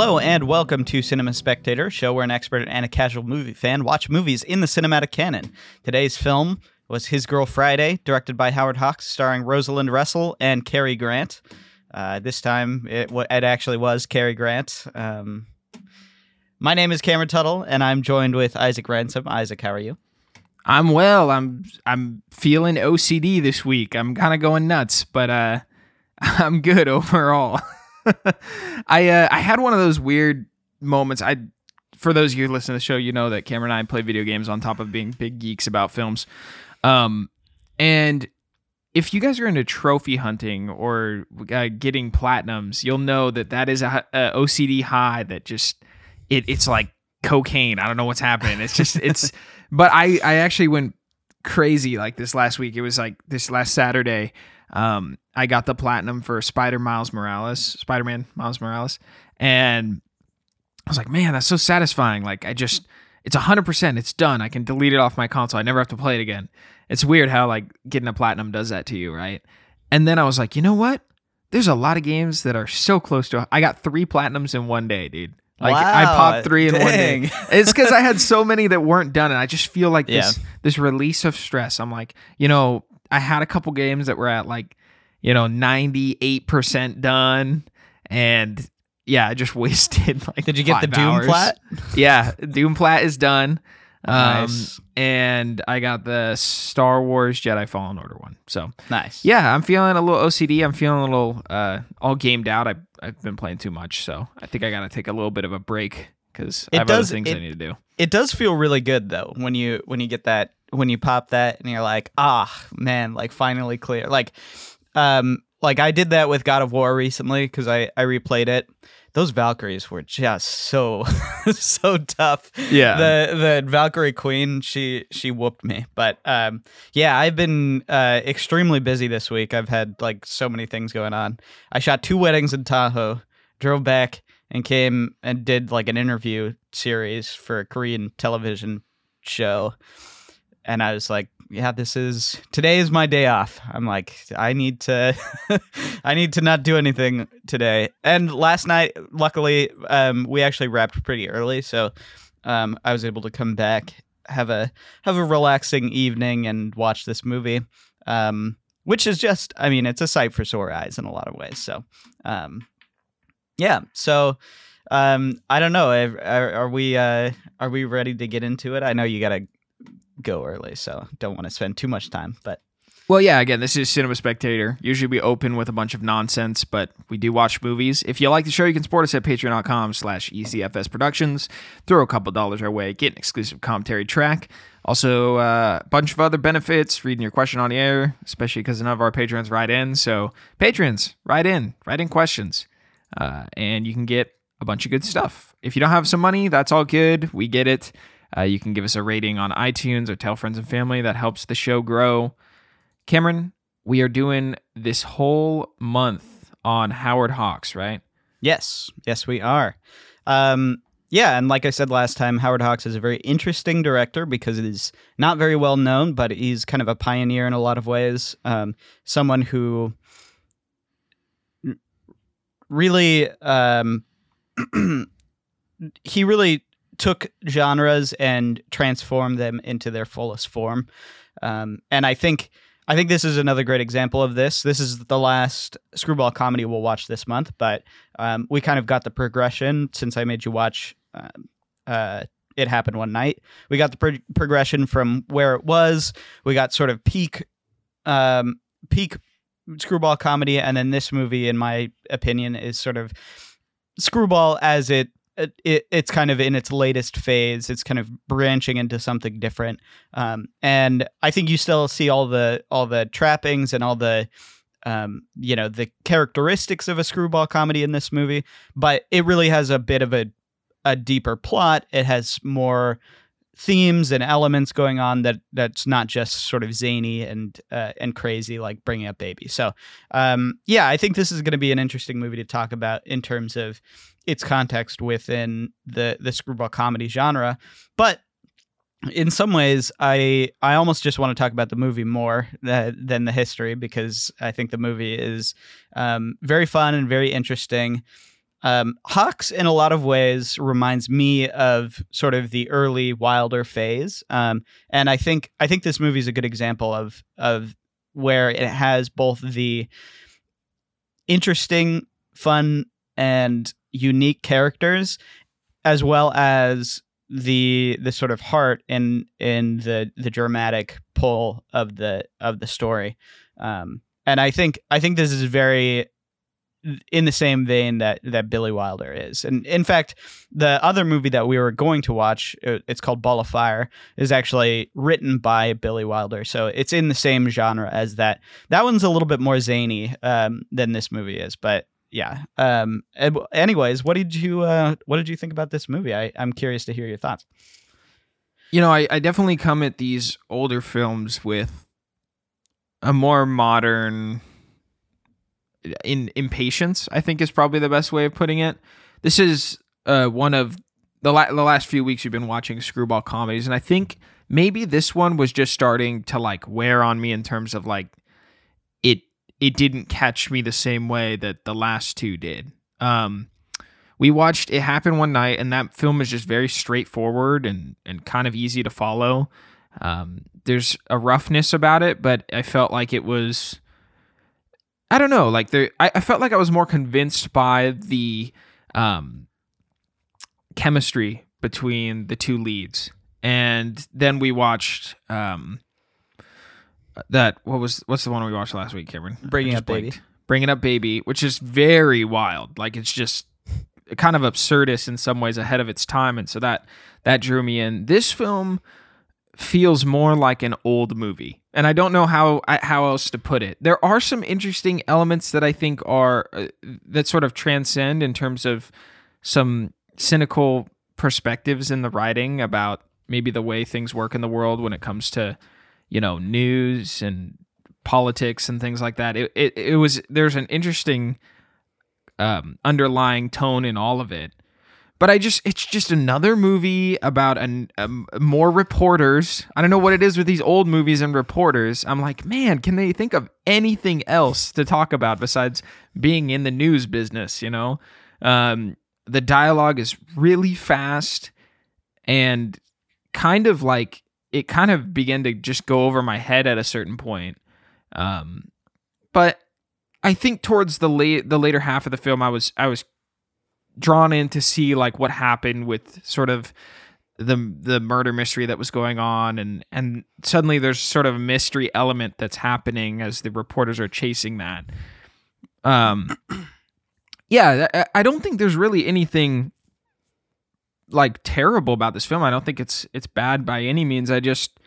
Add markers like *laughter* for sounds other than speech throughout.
Hello and welcome to Cinema Spectator, show where an expert and a casual movie fan watch movies in the cinematic canon. Today's film was His Girl Friday, directed by Howard Hawks, starring Rosalind Russell and Cary Grant. Uh, this time, it, it actually was Cary Grant. Um, my name is Cameron Tuttle, and I'm joined with Isaac Ransom. Isaac, how are you? I'm well. I'm I'm feeling OCD this week. I'm kind of going nuts, but uh, *laughs* I'm good overall. *laughs* *laughs* I uh, I had one of those weird moments. I for those of you who listen to the show, you know that Cameron and I play video games on top of being big geeks about films. Um, and if you guys are into trophy hunting or uh, getting platinums, you'll know that that is a, a OCD high that just it it's like cocaine. I don't know what's happening. It's just it's. *laughs* but I I actually went crazy like this last week. It was like this last Saturday. Um, I got the platinum for Spider Miles Morales, Spider Man Miles Morales, and I was like, man, that's so satisfying. Like I just, it's hundred percent, it's done. I can delete it off my console. I never have to play it again. It's weird how like getting a platinum does that to you, right? And then I was like, you know what? There's a lot of games that are so close to. I got three platinums in one day, dude. Like I popped three in one day. *laughs* It's because I had so many that weren't done, and I just feel like this Yeah. this release of stress. I'm like, you know, I had a couple games that were at like, you know, 98% done, and yeah, I just *laughs* wasted like. Did you get the Doom hours. plat? *laughs* Yeah, Doom plat is done. Um, Nice. and I got the Star Wars Jedi Fallen Order one. So Nice. yeah, I'm feeling a little OCD. I'm feeling a little uh, all gamed out. I, I've been playing too much, so I think I got to take a little bit of a break because I have does- other things it- I need to do. It does feel really good though when you when you get that when you pop that and you're like, ah, man, like finally clear. Like, um, like I did that with God of War recently because I I replayed it. Those Valkyries were just so *laughs* so tough. Yeah. The the Valkyrie Queen, she she whooped me. But um, yeah, I've been uh extremely busy this week. I've had like so many things going on. I shot two weddings in Tahoe, drove back and came and did like an interview series for a Korean television show. And I was like, yeah, this is today is my day off. I'm like, I need to *laughs* I need to not do anything today. And last night, luckily, um, we actually wrapped pretty early, so um, I was able to come back, have a have a relaxing evening and watch this movie. Um, which is just I mean, it's a sight for sore eyes in a lot of ways. So um yeah so um i don't know are, are, we uh are we ready to get into it i know you gotta go early so don't want to spend too much time but Well, yeah, again, this is Cinema Spectator. Usually we open with a bunch of nonsense, but we do watch movies. If you like the show, you can support us at patreon.com slash ECFS Productions. Throw a couple dollars our way, get an exclusive commentary track. Also, uh, a bunch of other benefits, reading your question on the air, especially because none of our patrons write in. So, patrons, write in, write in questions, uh, and you can get a bunch of good stuff. If you don't have some money, that's all good. We get it. Uh, you can give us a rating on iTunes or tell friends and family. That helps the show grow. Cameron, we are doing this whole month on Howard Hawks, right? yes yes we are um yeah and like i said last time howard hawks is a very interesting director because he's not very well known but he's kind of a pioneer in a lot of ways um someone who really um *clears throat* he really took genres and transformed them into their fullest form. Um, and i think i think this is another great example of this. This is the last screwball comedy we'll watch this month but um, we kind of got the progression since i made you watch um, uh, it happened one night. We got the pro- progression from where it was. We got sort of peak um, peak screwball comedy and then this movie in my opinion is sort of screwball as it it, it it's kind of in its latest phase. It's kind of branching into something different. Um, and i think you still see all the all the trappings and all the um, you know the characteristics of a screwball comedy in this movie but it really has a bit of a a deeper plot. It has more themes and elements going on that that's not just sort of zany and uh, and crazy like bringing up baby. So um, yeah i think this is going to be an interesting movie to talk about in terms of its context within the the screwball comedy genre. But in some ways i i almost just want to talk about the movie more tha- than the history because i think the movie is um, very fun and very interesting. Um, Hawks, in a lot of ways, reminds me of sort of the early Wilder phase, um, and I think I think this movie is a good example of of where it has both the interesting, fun, and unique characters, as well as the the sort of heart in in the the dramatic pull of the of the story. Um, and I think I think this is very in the same vein that that Billy Wilder is. And in fact, the other movie that we were going to watch, uh, it's called Ball of Fire, is actually written by Billy Wilder. So it's in the same genre as that. That one's a little bit more zany um, than this movie is, but yeah. Um, anyways, what did you uh, what did you think about this movie? I, I'm curious to hear your thoughts. You know, I, I definitely come at these older films with a more modern in impatience. I think is probably the best way of putting it. This is uh, one of the la- the last few weeks we've been watching screwball comedies, and I think maybe this one was just starting to like wear on me in terms of like it didn't catch me the same way that the last two did. Um, we watched it happen one night, and that film is just very straightforward and and kind of easy to follow. Um, there's a roughness about it, but I felt like it was. I don't know, like there. I, I felt like I was more convinced by the um, chemistry between the two leads, and then we watched um, that. What was what's the one we watched last week, Cameron? Bringing Up Baby. Bringing Up Baby, which is very wild. Like it's just kind of absurdist in some ways, ahead of its time, and so that that drew me in. This film feels more like an old movie and i don't know how how else to put it there are some interesting elements that i think are uh, that sort of transcend in terms of some cynical perspectives in the writing about maybe the way things work in the world when it comes to you know news and politics and things like that it it, it was there's an interesting um, underlying tone in all of it but I just it's just another movie about an um, more reporters. I don't know what it is with these old movies and reporters. I'm like, man, can they think of anything else to talk about besides being in the news business? You know, um, the dialogue is really fast and kind of like it kind of began to just go over my head at a certain point. Um, but I think towards the late the later half of the film, I was I was drawn in to see like what happened with sort of the the murder mystery that was going on and and suddenly there's sort of a mystery element that's happening as the reporters are chasing that um *clears throat* yeah i don't think there's really anything like terrible about this film i don't think it's it's bad by any means i just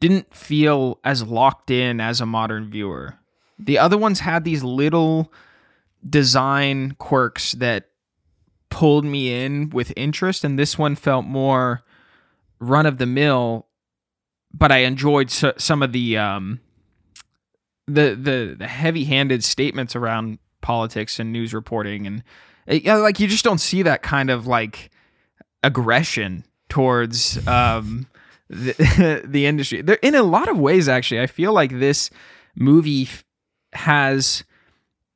didn't feel as locked in as a modern viewer the other ones had these little design quirks that pulled me in with interest, and this one felt more run of the mill. But I enjoyed so, some of the um, the the the heavy handed statements around politics and news reporting, and it, like you just don't see that kind of like aggression towards um, the, *laughs* the industry. There, in a lot of ways, actually, I feel like this movie f- has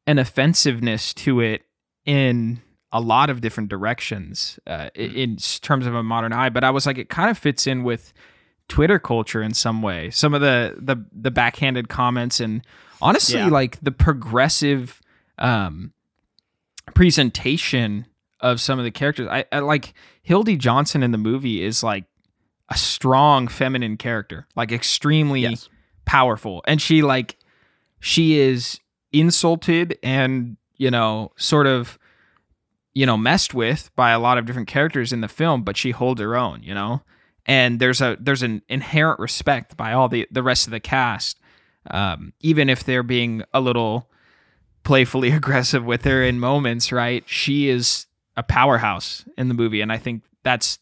an offensiveness to it in a lot of different directions uh, mm-hmm. in terms of a modern eye. But I was like, it kind of fits in with Twitter culture in some way. Some of the the the backhanded comments and honestly, yeah. like the progressive um, presentation of some of the characters. I, I like Hildy Johnson in the movie is like a strong feminine character, like extremely yes. powerful, and she like she is insulted and you know sort of you know, messed with by a lot of different characters in the film, but she holds her own, you know? And there's a there's an inherent respect by all the the rest of the cast. Um, even if they're being a little playfully *laughs* aggressive with her in moments, right? She is a powerhouse in the movie, and I think that's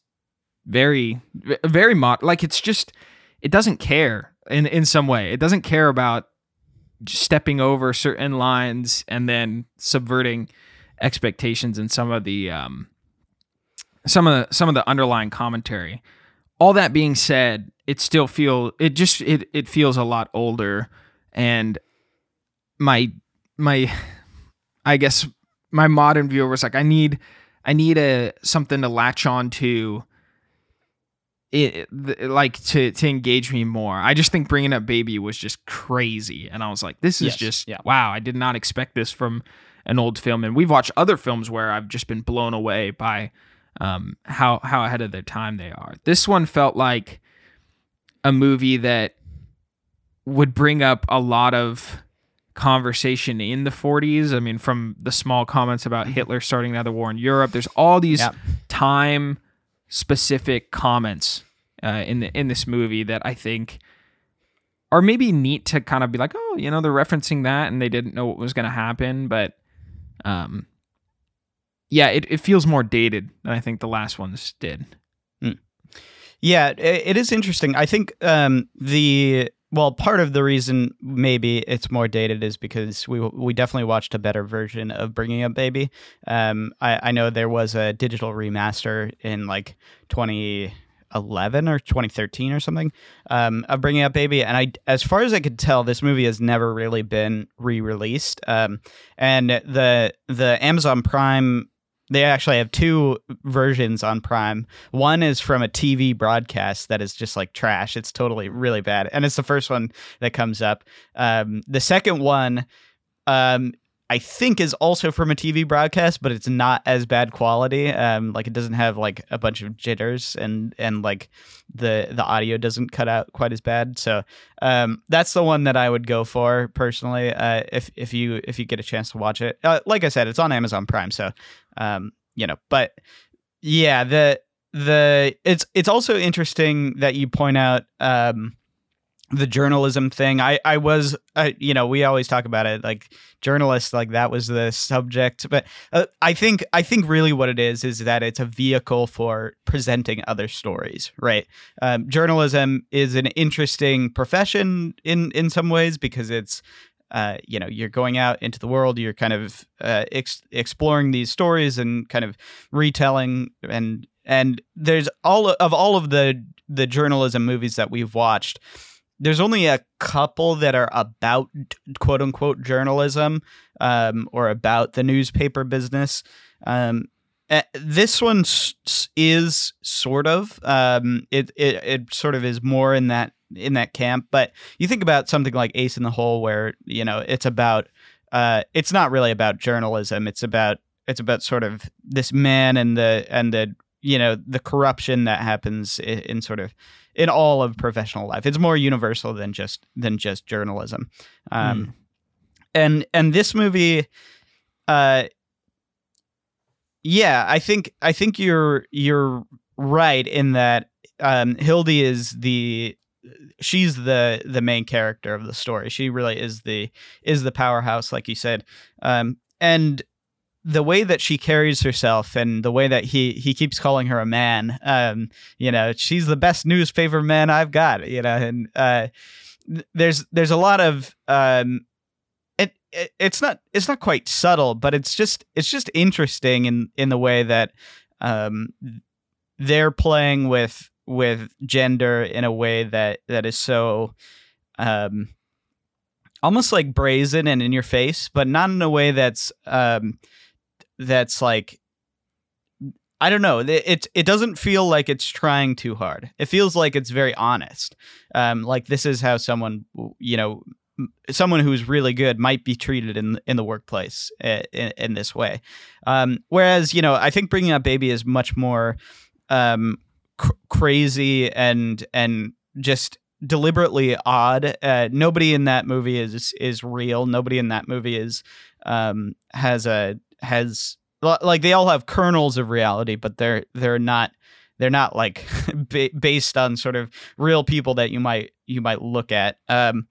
very, very mod. Like it's just, it doesn't care in in some way. It doesn't care about stepping over certain lines and then subverting expectations and some of the um, some of the, some of the underlying commentary. All that being said, it still feel it just it it feels a lot older, and my my I guess my modern viewer was like, I need I need a something to latch on to. It, like to to engage me more. I just think bringing up baby was just crazy, and I was like, this is Yes, just yeah. wow. I did not expect this from an old film, and we've watched other films where I've just been blown away by um, how how ahead of their time they are. This one felt like a movie that would bring up a lot of conversation in the 40s. I mean, from the small comments about Hitler starting another war in Europe, there's all these Yeah. time specific comments uh, in the in this movie that I think are maybe neat to kind of be like, oh, you know, they're referencing that and they didn't know what was going to happen, but um, yeah, it, it feels more dated than I think the last ones did. Yeah, i- it is interesting. I think um, the well, part of the reason maybe it's more dated is because we we definitely watched a better version of Bringing Up Baby. Um, I, I know there was a digital remaster in like 2011 or 2013 or something um, of Bringing Up Baby, and I, as far as I could tell, this movie has never really been re-released. Um, and the the Amazon Prime. They actually have two versions on Prime. One is from a TV broadcast that is just like trash. It's totally really bad, and it's the first one that comes up. Um, the second one, um, I think, is also from a TV broadcast, but it's not as bad quality. Um, like it doesn't have like a bunch of jitters, and and like the the audio doesn't cut out quite as bad. So um, that's the one that I would go for personally. Uh, if if you if you get a chance to watch it, uh, like I said, it's on Amazon Prime, so um, you know. But yeah, the the it's it's also interesting that you point out um, the journalism thing. I I was I, you know we always talk about it like journalists like that was the subject, but uh, I think I think really what it is is that it's a vehicle for presenting other stories, right? Um, journalism is an interesting profession in in some ways because it's uh, you know you're going out into the world you're kind of uh, ex- exploring these stories and kind of retelling and and there's all of all of the the journalism movies that we've watched there's only a couple that are about quote unquote journalism um, or about the newspaper business. Um, uh, this one is sort of um, it, it it sort of is more in that in that camp but you think about something like ace in the hole where you know it's about uh, it's not really about journalism. It's about it's about sort of this man and the and the you know the corruption that happens in, in sort of in all of professional life. It's more universal than just than just journalism. Um, and and this movie uh yeah i think i think you're you're right in that um hildy is the she's the the main character of the story. She really is the is the powerhouse like you said. Um and the way that she carries herself and the way that he he keeps calling her a man um you know she's the best newspaper man i've got you know and uh th- there's there's a lot of um it, it it's not it's not quite subtle but it's just it's just interesting in in the way that um they're playing with with gender in a way that that is so um almost like brazen and in your face but not in a way that's um that's like I don't know. It it, doesn't feel like it's trying too hard. It feels like it's very honest. Um, like this is how someone, you know, someone who's really good might be treated in in the workplace uh, in, in this way. Um, whereas, you know, I think bringing up baby is much more um, cr- crazy and and just deliberately odd. Uh, nobody in that movie is is real. Nobody in that movie is um, has a has like they all have kernels of reality, but they're they're not they're not like *laughs* ba- based on sort of real people that you might you might look at. Um,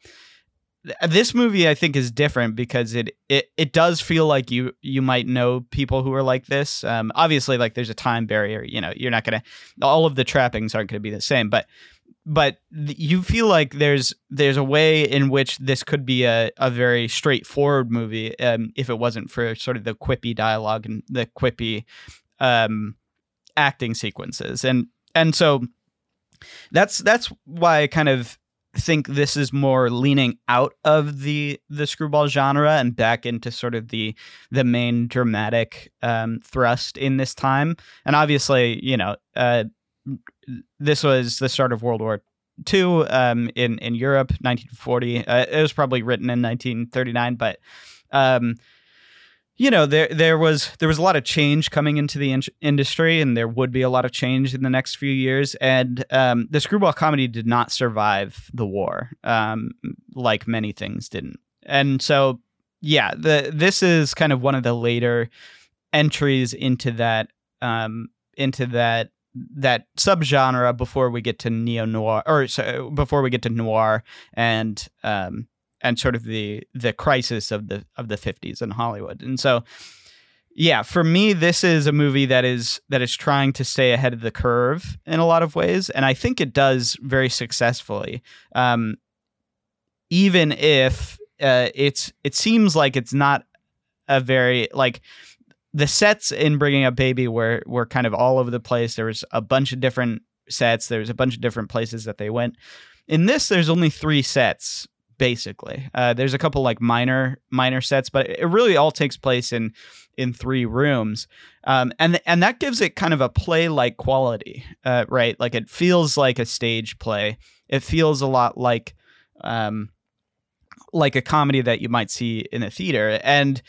th- this movie I think is different because it it it does feel like you you might know people who are like this. Um, obviously, like there's a time barrier. You know, you're not gonna all of the trappings aren't gonna be the same, but but you feel like there's there's a way in which this could be a, a very straightforward movie um, if it wasn't for sort of the quippy dialogue and the quippy um, acting sequences and and so that's that's why I kind of think this is more leaning out of the the screwball genre and back into sort of the the main dramatic um, thrust in this time. And obviously, you know, uh, this was the start of World War II um, in in Europe, 1940. Uh, it was probably written in 1939, but um, you know there there was there was a lot of change coming into the in- industry and there would be a lot of change in the next few years and um, the screwball comedy did not survive the war um, like many things didn't and so yeah the this is kind of one of the later entries into that um, into that that subgenre before we get to neo noir or so, before we get to noir and um, and sort of the the crisis of the of the 50s in Hollywood. And so yeah, for me this is a movie that is that is trying to stay ahead of the curve in a lot of ways and I think it does very successfully. Um, even if uh, it's it seems like it's not a very like the sets in bringing up baby were were kind of all over the place there was a bunch of different sets there was a bunch of different places that they went in this there's only three sets basically. Uh, there's a couple like minor minor sets, but it really all takes place in in three rooms, um, and and that gives it kind of a play like quality, uh, right? Like it feels like a stage play. It feels a lot like um, like a comedy that you might see in a theater, and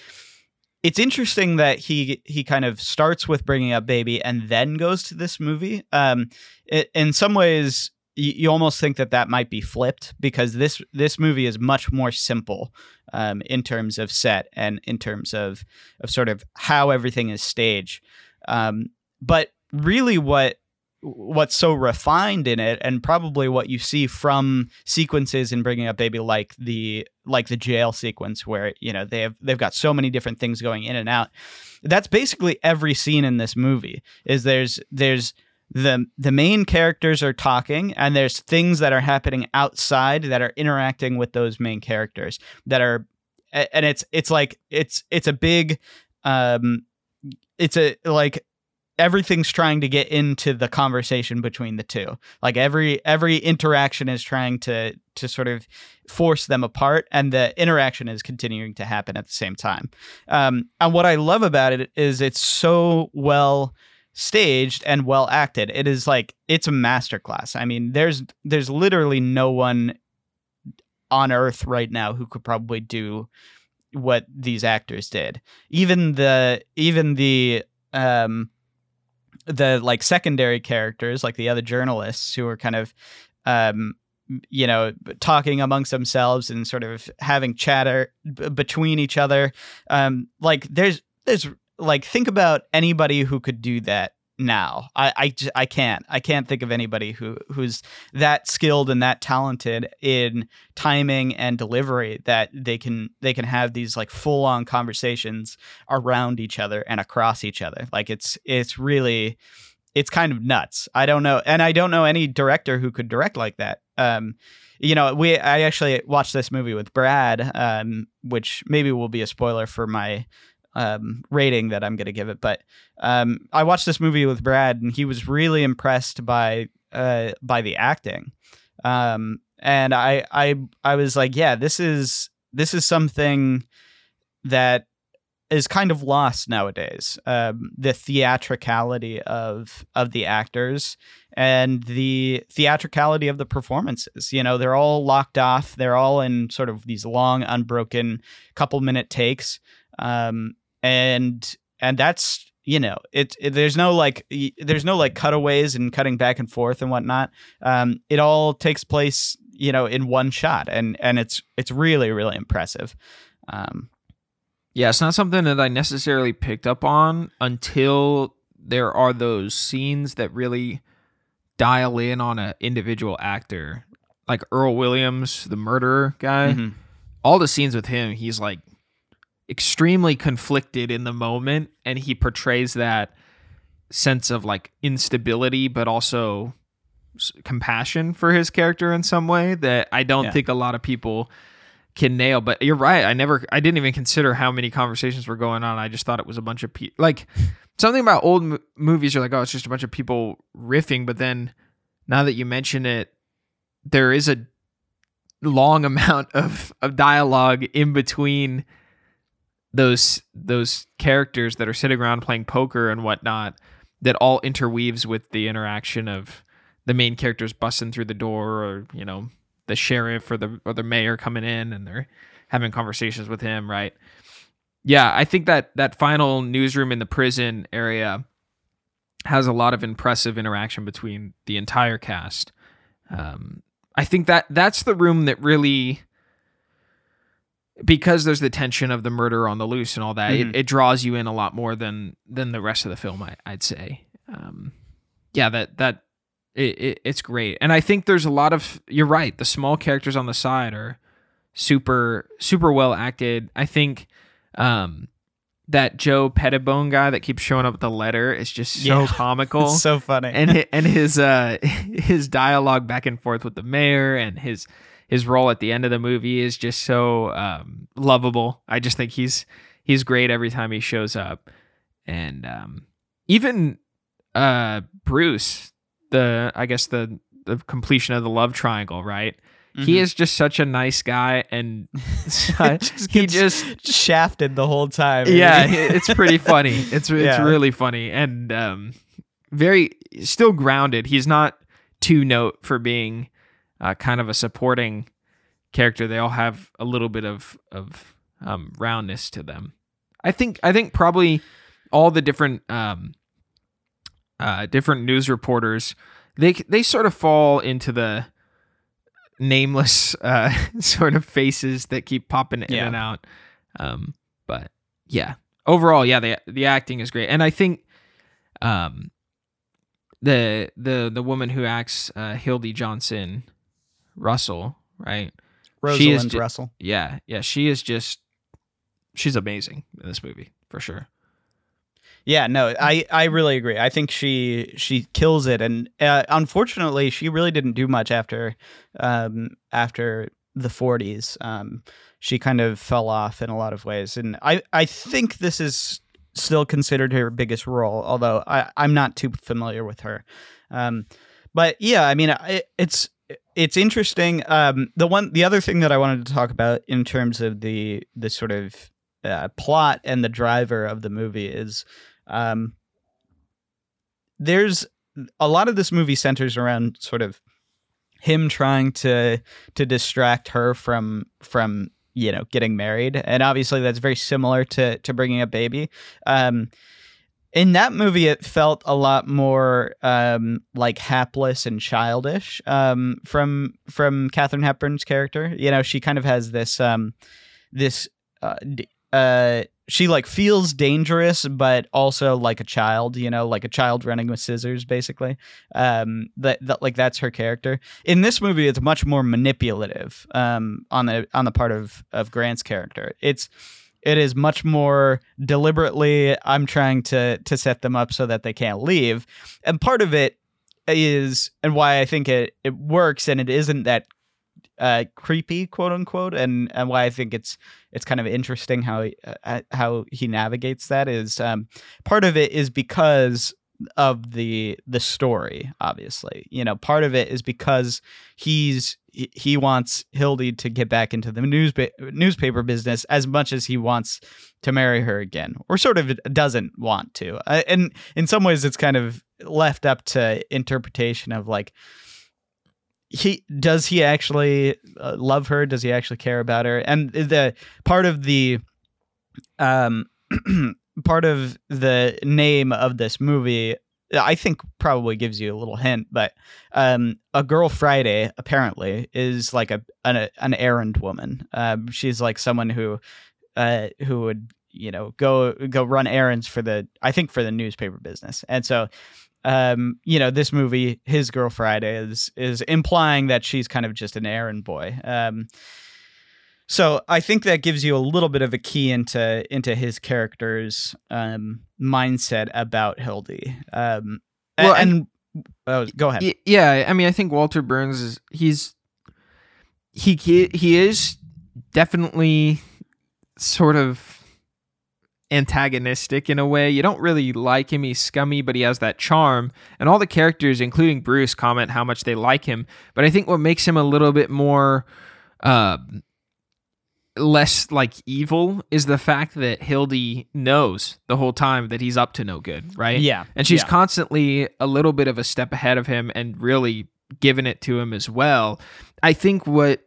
it's interesting that he he kind of starts with bringing up baby and then goes to this movie. Um, it, in some ways, you, almost think that that might be flipped because this this movie is much more simple um, in terms of set and in terms of of sort of how everything is staged. Um, but really, what what's so refined in it and probably what you see from sequences in bringing up baby like the like the jail sequence where you know they have they've got so many different things going in and out. That's basically every scene in this movie is there's there's the the main characters are talking and there's things that are happening outside that are interacting with those main characters that are and it's it's like it's it's a big um it's a like everything's trying to get into the conversation between the two like every every interaction is trying to to sort of force them apart and the interaction is continuing to happen at the same time um and what i love about it is it's so well staged and well acted. It is like it's a masterclass. I mean, there's there's literally no one on earth right now who could probably do what these actors did. Even the even the um the like secondary characters like the other journalists who are kind of um you know talking amongst themselves and sort of having chatter b- between each other. Um like there's there's like think about anybody who could do that now. I, I, I can't. I can't think of anybody who who's that skilled and that talented in timing and delivery that they can they can have these like full on conversations around each other and across each other. Like it's it's really it's kind of nuts. I don't know, and I don't know any director who could direct like that. Um, you know, we I actually watched this movie with Brad, um, which maybe will be a spoiler for my um, rating that I'm going to give it. But um, I watched this movie with Brad, and he was really impressed by uh, by the acting. Um, and I I I was like, yeah, this is this is something that is kind of lost nowadays. Um, the theatricality of of the actors and the theatricality of the performances. You know, they're all locked off. They're all in sort of these long, unbroken, couple minute takes. Um, and and that's you know it, it, there's no like there's no like cutaways and cutting back and forth and whatnot. Um it all takes place you know in one shot and and it's it's really really impressive. Um yeah it's not something that i necessarily picked up on until there are those scenes that really dial in on an individual actor. Like earl williams the murderer guy. Mm-hmm. all the scenes with him he's like extremely conflicted in the moment and he portrays that sense of like instability but also compassion for his character in some way that I don't yeah. think a lot of people can nail but you're right I never I didn't even consider how many conversations were going on I just thought it was a bunch of people like something about old m- movies you're like oh it's just a bunch of people riffing but then now that you mention it there is a long *laughs* amount of of dialogue in between those those characters that are sitting around playing poker and whatnot that all interweaves with the interaction of the main characters busting through the door or you know the sheriff or the or the mayor coming in and they're having conversations with him right? Yeah i think that that final newsroom in the prison area has a lot of impressive interaction between the entire cast. Um, i think that that's the room that really because there's the tension of the murder on the loose and all that, Mhm. it, it draws you in a lot more than than the rest of the film. I, I'd say, um, yeah, that that it, it, it's great, and I think there's a lot of you're right. The small characters on the side are super super well acted. I think um, that Joe Pettibone guy that keeps showing up with the letter is just so Yeah. *laughs* comical It's so funny. and and his uh *laughs* his dialogue back and forth with the mayor and his his role at the end of the movie is just so um lovable. I just think he's he's great every time he shows up. And um even uh Bruce, the I guess the the completion of the love triangle, right? He Mhm. is just such a nice guy and *laughs* *laughs* Just he just shafted the whole time. yeah, it's pretty funny. *laughs* It's it's Yeah. really funny and um, very still grounded. He's not too note for being uh, kind of a supporting character. They all have a little bit of of um, roundness to them. I think I think probably all the different um, uh, different news reporters they they sort of fall into the nameless uh, *laughs* sort of faces that keep popping in Yeah. and out. Um, but yeah, overall, yeah, the the acting is great, and I think um, the the the woman who acts uh, Hildy Johnson Russell, right? She is Rosalind ju- Russell. Yeah, yeah, she is just she's amazing in this movie for sure. Yeah, no, I, I really agree. I think she she kills it, and uh, unfortunately, she really didn't do much after um, after the 40s. Um, she kind of fell off in a lot of ways, and I, I think this is still considered her biggest role, although I, I'm not too familiar with her. Um, but yeah, I mean, I, it's it's interesting. Um, the one the other thing that I wanted to talk about in terms of the the sort of uh, plot and the driver of the movie is um, there's a lot of this movie centers around sort of him trying to to distract her from from you know getting married and obviously that's very similar to to bringing a baby um in that movie it felt a lot more um like hapless and childish um from from Katharine Hepburn's character. You know she kind of has this um this uh, uh she like feels dangerous but also like a child you know like a child running with scissors basically. Um that, that like that's her character. In this movie it's much more manipulative um on the on the part of of grant's character. It's it is much more deliberately i'm trying to to set them up so that they can't leave. And part of it is and why i think it it works and it isn't that uh creepy quote unquote and and why i think it's it's kind of interesting how he, uh, how he navigates that is um part of it is because of the the story obviously. You know part of it is because he's he- wants Hildy to get back into the newspa- newspaper business as much as he wants to marry her again or sort of doesn't want to. Uh, and in some ways it's kind of left up to interpretation of like he does he actually uh, love her? Does he actually care about her? And the part of the um *clears throat* part of the name of this movie i think probably gives you a little hint but um a girl friday apparently is like a an, an errand woman. Um she's like someone who uh who would you know go go run errands for the i think for the newspaper business. And so um you know this movie his girl friday is is implying that she's kind of just an errand boy. Um so i think that gives you a little bit of a key into into his character's um mindset about hildy um Well, and, oh go ahead yeah, I mean, I think Walter Burns is he's he he, is definitely sort of antagonistic in a way. You don't really like him. He's scummy, but he has that charm. And all the characters, including Bruce, comment how much they like him. But I think what makes him a little bit more um less like evil is the fact that Hildy knows the whole time that he's up to no good, right? Yeah. And she's yeah. constantly a little bit of a step ahead of him and really giving it to him as well. I think what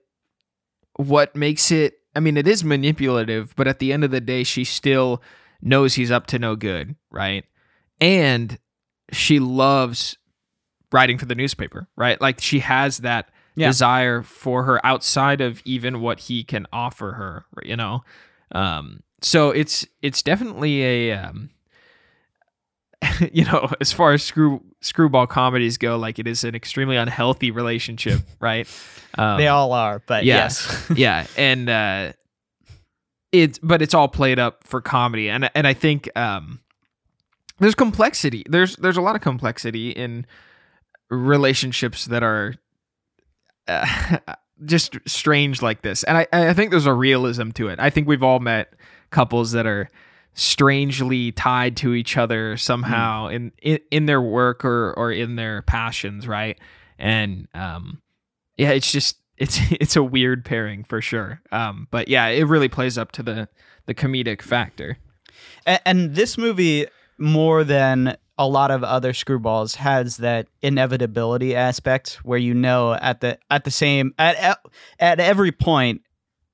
what makes it I mean it is manipulative, but at the end of the day she still knows he's up to no good, right? And she loves writing for the newspaper, right? Like she has that Yeah. desire for her outside of even what he can offer her, you know. Um so it's it's definitely a um *laughs* you know, as far as screw screwball comedies go, like it is an extremely unhealthy relationship, *laughs* right? Um, they all are, but yeah. yes. *laughs* yeah, and uh, it's but it's all played up for comedy, and and I think um, there's complexity. There's there's a lot of complexity in relationships that are uh, *laughs* just strange like this, and I I think there's a realism to it. I think we've all met couples that are strangely tied to each other somehow in, in in their work or or in their passions, right? And um yeah, it's just it's *laughs* it's a weird pairing for sure. Um, but yeah, it really plays up to the the comedic factor. and, and this movie more than a lot of other screwballs has that inevitability aspect where you know at the at the same at at, at every point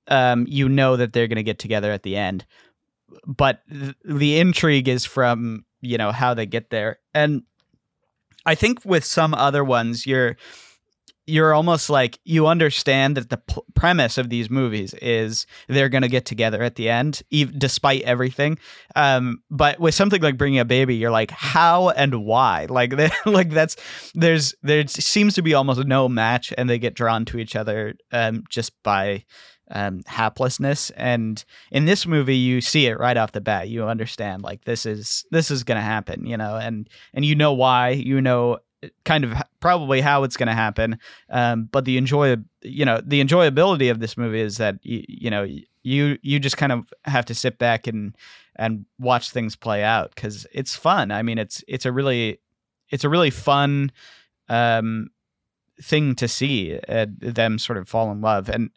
um you know that they're going to get together at the end. But th- the intrigue is from you know how they get there. And i think with some other ones you're you're almost like you understand that the p- premise of these movies is they're going to get together at the end ev- despite everything. Um but with something like bringing a baby you're like how and why? *laughs* Like they, like that's there's there seems to be almost no match and they get drawn to each other um just by um haplessness. And in this movie you see it right off the bat. You understand like this is this is going to happen you know and and you know why you know kind of probably how it's going to happen. Um but the enjoy you know the enjoyability of this movie is that you, you know you you just kind of have to sit back and and watch things play out cuz it's fun. I mean it's it's a really it's a really fun um thing to see uh, them sort of fall in love. And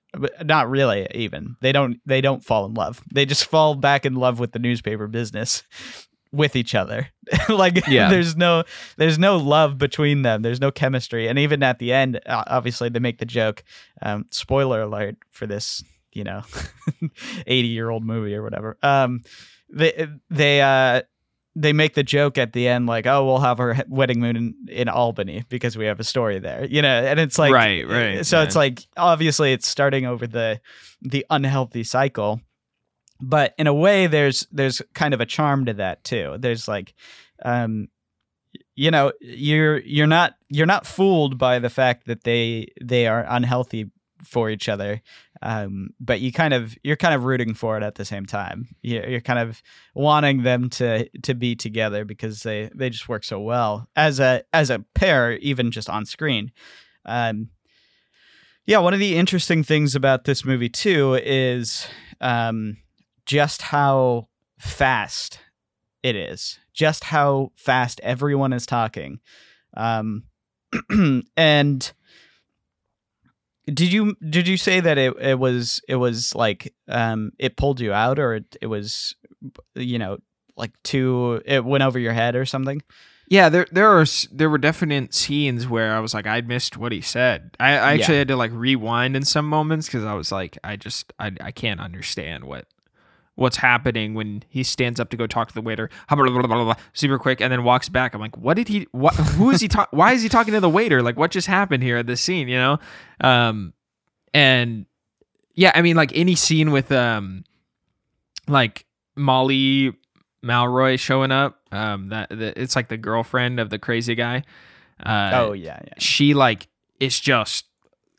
not really even. They don't they don't fall in love. They just fall back in love with the newspaper business *laughs* with each other. *laughs* Like Yeah. there's no there's no love between them. There's no chemistry. And even at the end obviously they make the joke um spoiler alert for this you know *laughs* 80 year old movie or whatever. Um they they uh they make the joke at the end like oh we'll have our wedding moon in, in albany because we have a story there you know? And it's like Right, right, so it's like obviously it's starting over the the unhealthy cycle but in a way there's there's kind of a charm to that too. There's like um you know you're you're not you're not fooled by the fact that they they are unhealthy for each other. Um but you kind of you're kind of rooting for it at the same time. You're, you're kind of wanting them to to be together because they they just work so well as a as a pair even just on screen. Um yeah one of the interesting things about this movie too is um just how fast it is just how fast everyone is talking. Um *clears throat* and did you did you say that it, it was it was like um it pulled you out or it, it was you know like too it went over your head or something? Yeah, there there are there were definite scenes where I was like I missed what he said. I, I actually had to like rewind in some moments because I was like I just I I can't understand what what's happening when he stands up to go talk to the waiter super quick and then walks back. I'm like, what did he? What? *laughs* Who is he? talk? why is he talking to the waiter? Like, what just happened here at this scene? You know, um, and yeah, I mean, like any scene with um, like Molly Malloy showing up. Um, that, that it's like the girlfriend of the crazy guy. Uh, oh yeah yeah she like is just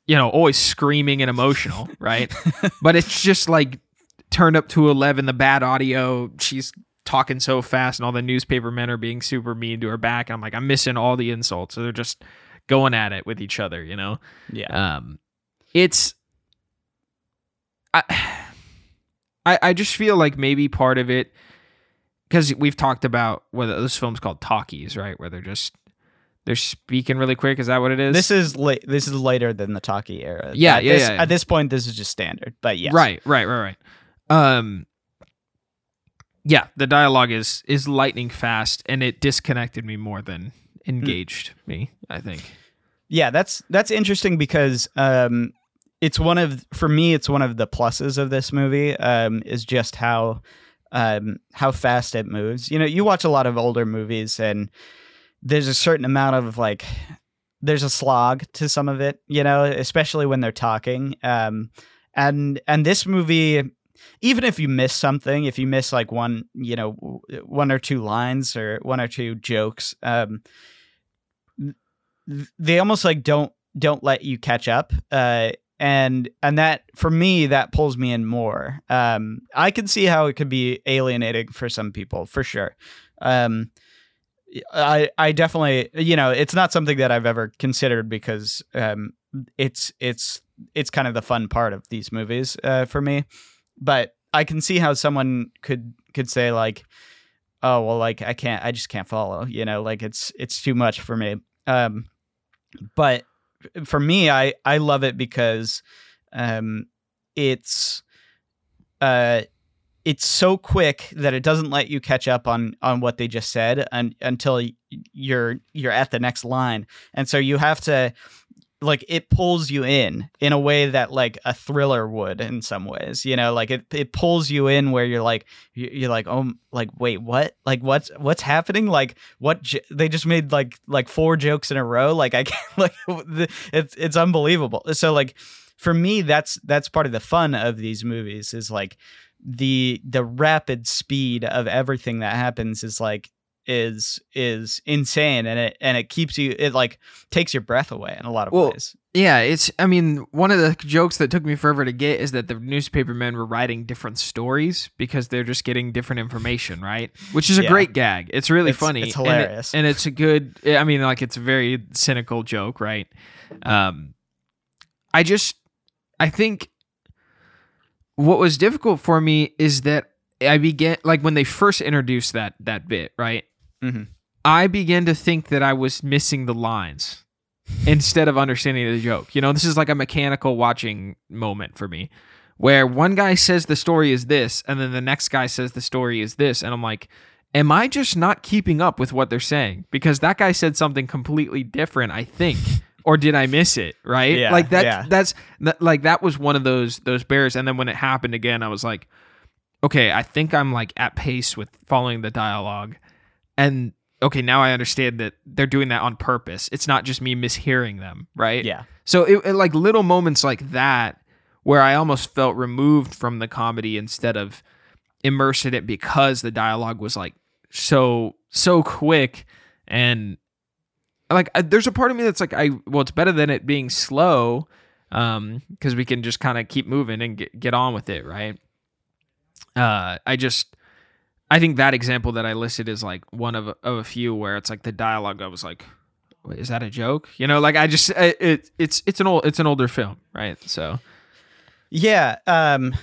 you know always screaming and emotional, right? *laughs* but it's just like turned up to eleven. The bad audio. She's talking so fast, and all the newspaper men are being super mean to her back. And I'm like, I'm missing all the insults. So they're just going at it with each other, you know. yeah Um, it's I, I I just feel like maybe part of it because we've talked about whether this film's called talkies, right? Where they're just they're speaking really quick. Is that what it is? This is late. This is later than the talkie era. Yeah, At yeah, this, yeah, yeah. At this point, this is just standard. But yeah. Right, right, right, right. Um yeah, the dialogue is is lightning fast and it disconnected me more than engaged me, I think. Yeah, that's that's interesting because um, it's one of for me it's one of the pluses of this movie um, is just how um, how fast it moves. You know, you watch a lot of older movies and there's a certain amount of like there's a slog to some of it, you know, especially when they're talking. Um, and and this movie even if you miss something, if you miss like one, you know, one or two lines or one or two jokes, um, they almost like don't don't let you catch up. Uh, and and that for me that pulls me in more. Um, I can see how it could be alienating for some people, for sure. Um, I I definitely you know it's not something that I've ever considered because um, it's it's it's kind of the fun part of these movies uh, for me but I can see how someone could could say like, oh well, like I can't, I just can't follow, you know, like it's it's too much for me. Um, but for me, I I love it because, um, it's, uh, it's so quick that it doesn't let you catch up on on what they just said and, until you're you're at the next line, and so you have to like it pulls you in in a way that like a thriller would in some ways you know? Like it, it pulls you in where you're like you- you're like oh like wait what? Like what's what's happening? Like what j- they just made like like four jokes in a row? Like i can't *laughs* like it's it's unbelievable. So like for me that's that's part of the fun of these movies is like the the rapid speed of everything that happens is like is is insane and it and it keeps you it like takes your breath away in a lot of Well, ways Yeah, it's I mean, one of the jokes that took me forever to get is that the newspaper men were writing different stories because they're just getting different information, right? Which is a Yeah. great gag. It's really It's- funny. it's and it- hilarious. And, it's a good I mean, like it's a very cynical joke, right? Um I just I think what was difficult for me is that I began like when they first introduced that that bit, right? Mhm. I began to think that I was missing the lines instead of understanding the joke. You know, this is like a mechanical watching moment for me where one guy says the story is this and then the next guy says the story is this. And I'm like am I just not keeping up with what they're saying? Because that guy said something completely different I think. *laughs* Or did I miss it? Right? Yeah, like that yeah. that's that, like that was one of those those bears. And then when it happened again I was like okay I think I'm like at pace with following the dialogue and okay now I understand that they're doing that on purpose. It's not just me mishearing them right? Yeah. So it, it- like little moments like that where I almost felt removed from the comedy instead of immersed in it because the dialogue was like so so quick and like I, there's a part of me that's like I well it's better than it being slow um because we can just kind of keep moving and get, get on with it right? Uh I just I think that example that I listed is like one of of a few where it's like the dialogue I was like is that a joke? You know, like I just it it's it's an old it's an older film, right? So Yeah. Um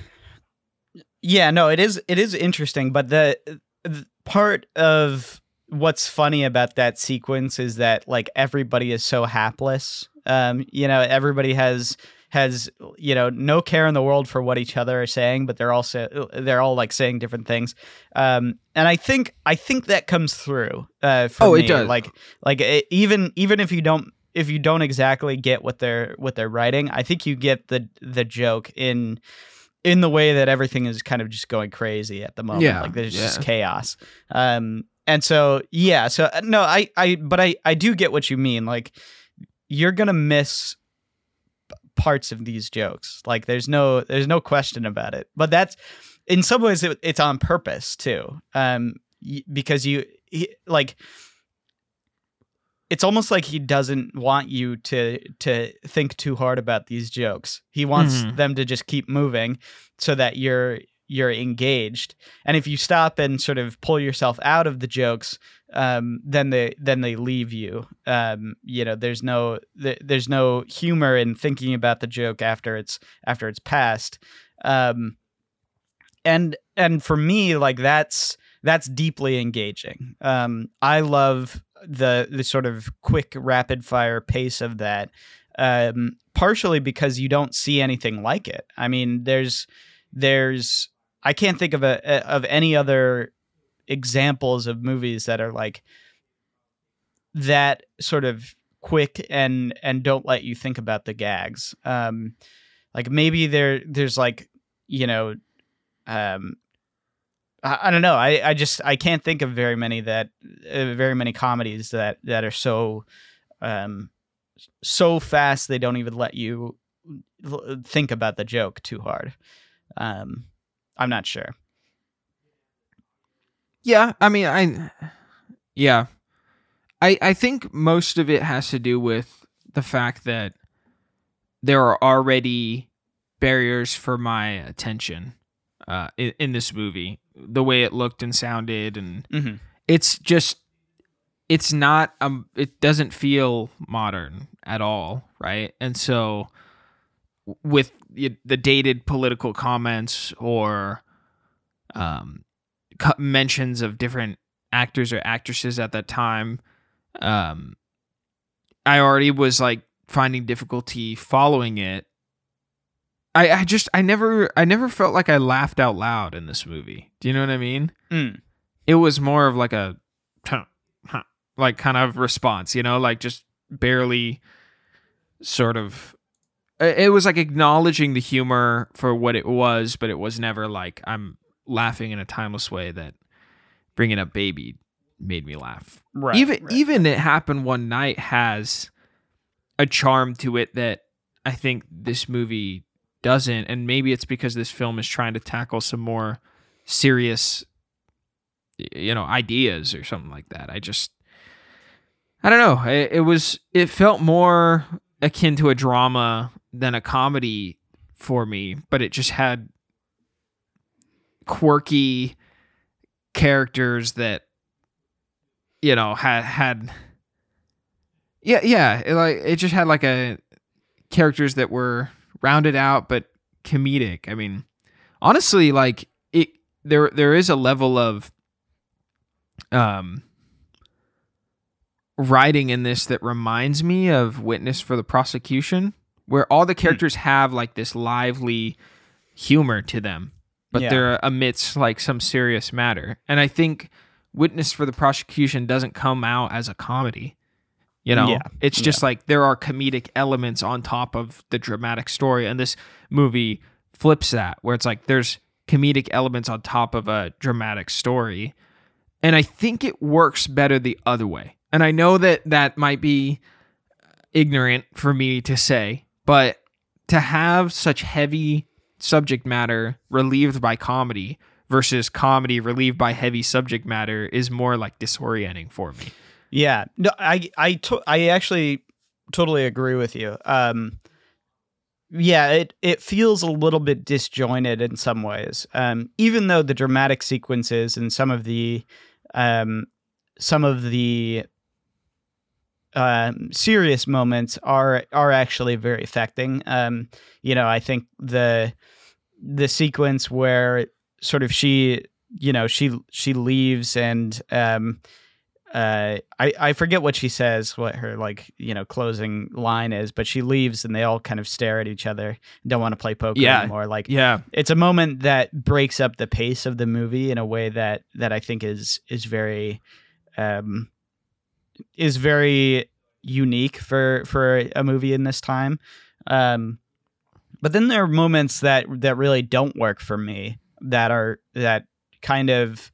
yeah, no, it is it is interesting, but the, the part of what's funny about that sequence is that like everybody is so hapless. Um, you know, everybody has has you know no care in the world for what each other are saying, but they're also they're all like saying different things. Um, and I think I think that comes through. Uh, for Oh, it does. Like like it, even even if you don't if you don't exactly get what they're what they're writing, I think you get the the joke in in the way that everything is kind of just going crazy at the moment. Yeah, like there's yeah. just chaos. Um, and so yeah, so uh, no, I I but I I do get what you mean. Like you're gonna miss parts of these jokes. Like there's no there's no question about it. But that's in some ways it, it's on purpose too. Um, because you he, like it's almost like he doesn't want you to to think too hard about these jokes. He wants Mhm. them to just keep moving so that you're you're engaged. And if you stop and sort of pull yourself out of the jokes, um, then they then they leave you. Um, you know, there's no th- there's no humor in thinking about the joke after it's after it's passed. Um, and and for me, like that's that's deeply engaging. Um, I love the the sort of quick rapid fire pace of that um, partially because you don't see anything like it. I mean, there's there's I can't think of a of any other examples of movies that are like that sort of quick and and don't let you think about the gags. Um, like maybe there there's like you know um I, I don't know I, I just I can't think of very many that uh, very many comedies that that are so um so fast they don't even let you think about the joke too hard. Um, I'm not sure. Yeah, I mean, I, yeah, I I think most of it has to do with the fact that there are already barriers for my attention uh, in, in this movie. The way it looked and sounded, and mm-hmm. it's just it's not um it doesn't feel modern at all right and so with the dated political comments or um mentions of different actors or actresses at that time um i already was like finding difficulty following it. I i just i never i never felt like i laughed out loud in this movie. Do you know what i mean? Mm. it was more of like a like kind of response, you know, like just barely sort of it was like acknowledging the humor for what it was, but it was never like I'm laughing in a timeless way that bringing up baby made me laugh. Right. Even right. even it happened one night has a charm to it that I think this movie doesn't and maybe it's because this film is trying to tackle some more serious you know ideas or something like that. I just I don't know. It, it was it felt more akin to a drama than a comedy for me, but it just had quirky characters that you know had had yeah yeah it like it just had like a characters that were rounded out but comedic. I mean honestly like it there there is a level of um writing in this that reminds me of Witness for the Prosecution, where all the hmm. characters hmm. have like this lively humor to them, but yeah. they're amidst like some serious matter. And I think Witness for the Prosecution doesn't come out as a comedy. You know, yeah. it's just yeah. like there are comedic elements on top of the dramatic story. And this movie flips that, where it's like there's comedic elements on top of a dramatic story. And I think it works better the other way. And I know that that might be ignorant for me to say, but to have such heavy subject matter relieved by comedy versus comedy relieved by heavy subject matter is more like disorienting for me. Yeah. No, I I to- I actually totally agree with you. Um yeah, it it feels a little bit disjointed in some ways. Um even though the dramatic sequences and some of the um some of the um, serious moments are are actually very affecting. Um, you know, I think the the sequence where sort of she, you know, she she leaves and um, uh, I I forget what she says, what her like you know closing line is, but she leaves and they all kind of stare at each other, don't want to play poker yeah. anymore. Like, yeah, it's a moment that breaks up the pace of the movie in a way that that I think is is very um is very unique for for a movie in this time. Um, but then there are moments that that really don't work for me that are that kind of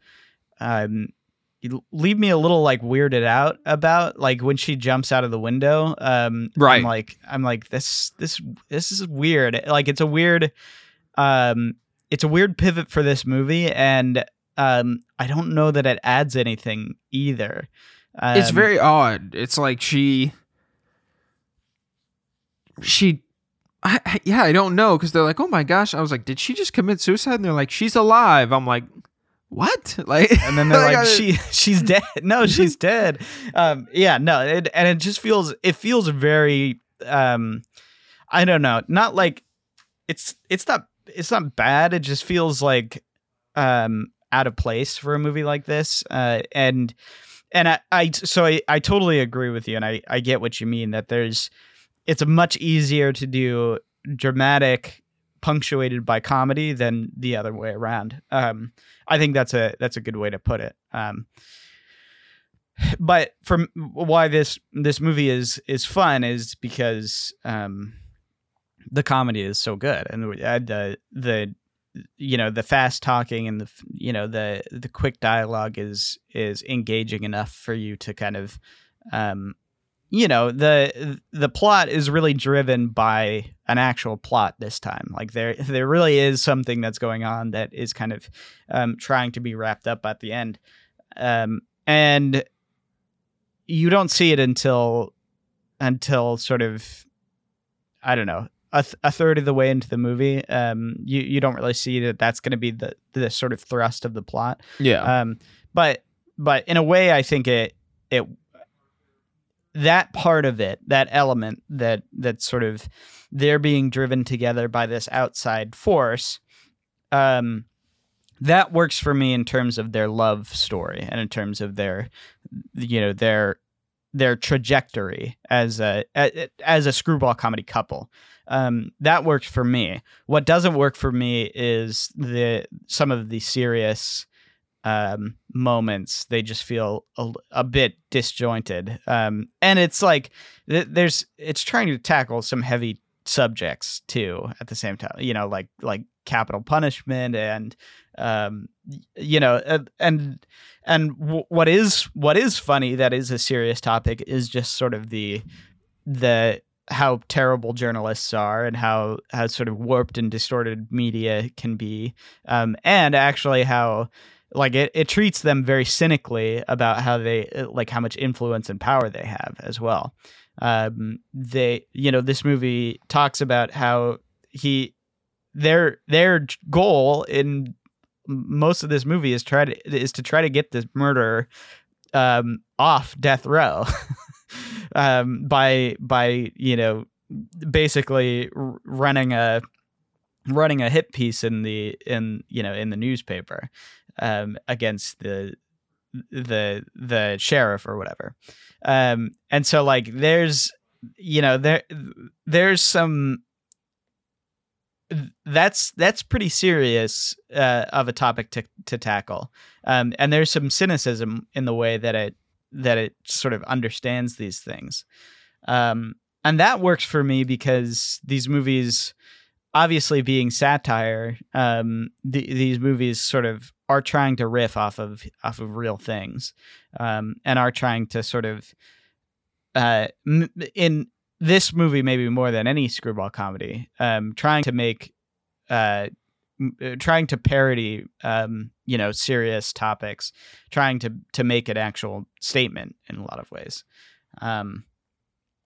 um, leave me a little like weirded out about like when she jumps out of the window um right. i'm like i'm like this this this is weird. Like it's a weird um it's a weird pivot for this movie and um i don't know that it adds anything either um, it's very odd. It's like she, she, I, yeah, I don't know because they're like, oh my gosh. I was like, did she just commit suicide? And they're like, she's alive. I'm like, what? *laughs* Like, and then they're like, like she, *laughs* she's dead. *laughs* No, she's dead. Um, yeah, no, it, and it just feels, it feels very, um, I don't know, not like it's, it's not, it's not bad. It just feels like, um, out of place for a movie like this. Uh, and and I, I so I, I totally agree with you, and I I get what you mean that there's it's much easier to do dramatic punctuated by comedy than the other way around. Um, I think that's a that's a good way to put it. Um, but from why this this movie is is fun is because um, the comedy is so good and the the you know the fast talking and the you know the the quick dialogue is is engaging enough for you to kind of um you know the the plot is really driven by an actual plot this time. Like there there really is something that's going on that is kind of um trying to be wrapped up at the end. Um and you don't see it until until sort of I don't know a, th- a third of the way into the movie. Um, you you don't really see that that's going to be the the sort of thrust of the plot. Yeah. Um, but but in a way, I think it it that part of it, that element that that sort of they're being driven together by this outside force. Um, that works for me in terms of their love story and in terms of their you know their their trajectory as a as a screwball comedy couple um, that works for me. What doesn't work for me is the some of the serious um, moments. They just feel a, a bit disjointed. Um, and it's like there's it's trying to tackle some heavy subjects too at the same time you know like like capital punishment and um, you know, and and what is what is funny that is a serious topic is just sort of the the how terrible journalists are and how how sort of warped and distorted media can be, um, and actually how like it, it treats them very cynically about how they like how much influence and power they have as well. Um, they you know this movie talks about how he their their goal in most of this movie is try to is to try to get this murderer um, off death row *laughs* um, by by you know basically running a running a hit piece in the in you know in the newspaper um, against the the the sheriff or whatever. Um, and so like there's you know there there's some that's that's pretty serious uh, of a topic to to tackle, um, and there's some cynicism in the way that it that it sort of understands these things, um, and that works for me because these movies, obviously being satire, um, th- these movies sort of are trying to riff off of off of real things, um, and are trying to sort of uh, in this movie maybe more than any screwball comedy um, trying to make uh, trying to parody um, you know serious topics trying to to make an actual statement in a lot of ways. Um,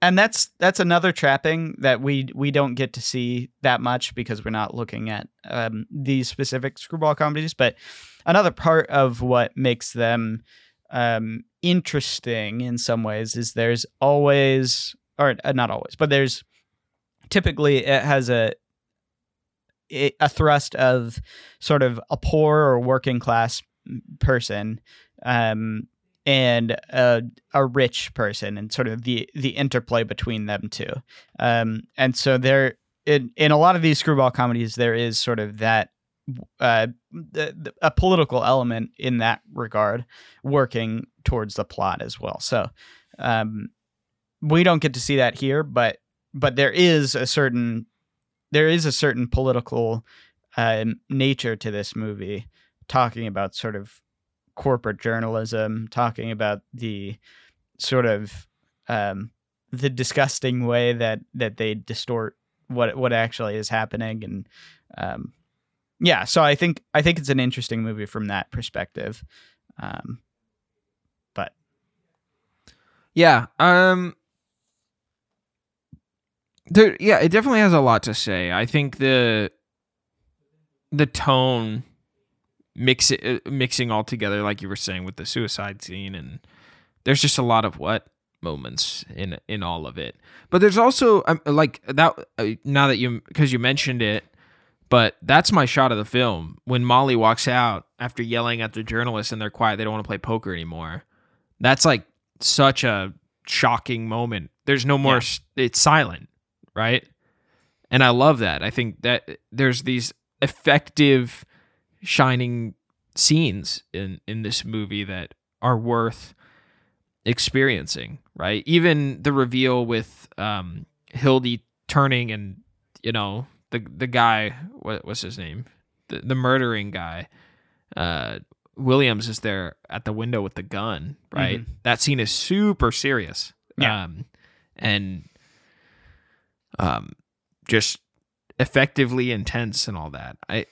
and that's that's another trapping that we we don't get to see that much because we're not looking at um, these specific screwball comedies but another part of what makes them um, interesting in some ways is there's always or uh, not always, but there's typically it has a a thrust of sort of a poor or working class person um, and a, a rich person and sort of the the interplay between them two. Um, and so there in, in a lot of these screwball comedies there is sort of that uh, a political element in that regard working towards the plot as well. So um, we don't get to see that here, but but there is a certain there is a certain political uh, nature to this movie, talking about sort of corporate journalism, talking about the sort of um, the disgusting way that that they distort what what actually is happening, and um, yeah, so I think I think it's an interesting movie from that perspective. Um, but yeah, um, there, yeah, it definitely has a lot to say. I think the the tone mix it, uh, mixing all together, like you were saying with the suicide scene, and there's just a lot of what moments in in all of it. But there's also um, like that. Uh, now that you because you mentioned it, but that's my shot of the film when Molly walks out after yelling at the journalists and they're quiet. They don't want to play poker anymore. That's like such a shocking moment. There's no more. Yeah. It's silent, right? And I love that. I think that there's these effective, shining scenes in in this movie that are worth experiencing, right? Even the reveal with um Hildy turning and you know the the guy what what's his name the the murdering guy uh Williams is there at the window with the gun, right? That scene is super serious. Yeah. Um and um just effectively intense and all that. I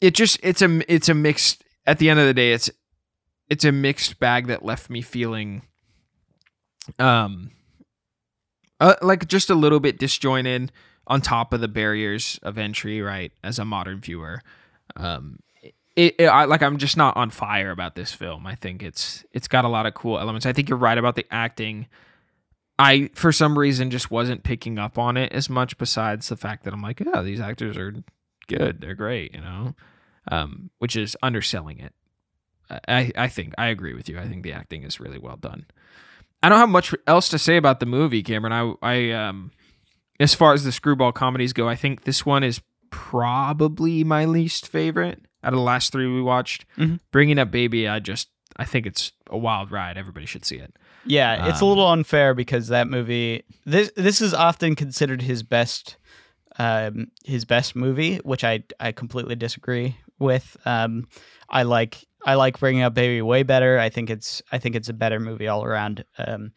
it just it's a it's a mixed at the end of the day it's it's a mixed bag that left me feeling um uh, like just a little bit disjointed on top of the barriers of entry right as a modern viewer. Um it, it I, like i'm just not on fire about this film. I think it's it's got a lot of cool elements. I think you're right about the acting i for some reason just wasn't picking up on it as much besides the fact that i'm like yeah these actors are good they're great you know um which is underselling it I, I think I agree with you. I think the acting is really well done. I don't have much else to say about the movie, Cameron. I, I um, as far as the screwball comedies go, I think this one is probably my least favorite out of the last three we watched. Mhm. Bringing Up Baby, I just I think it's a wild ride. Everybody should see it. Yeah, it's a Um, little unfair because that movie this this is often considered his best um his best movie, which I I completely disagree with. Um I like I like bringing up baby way better. I think it's I think it's a better movie all around. Um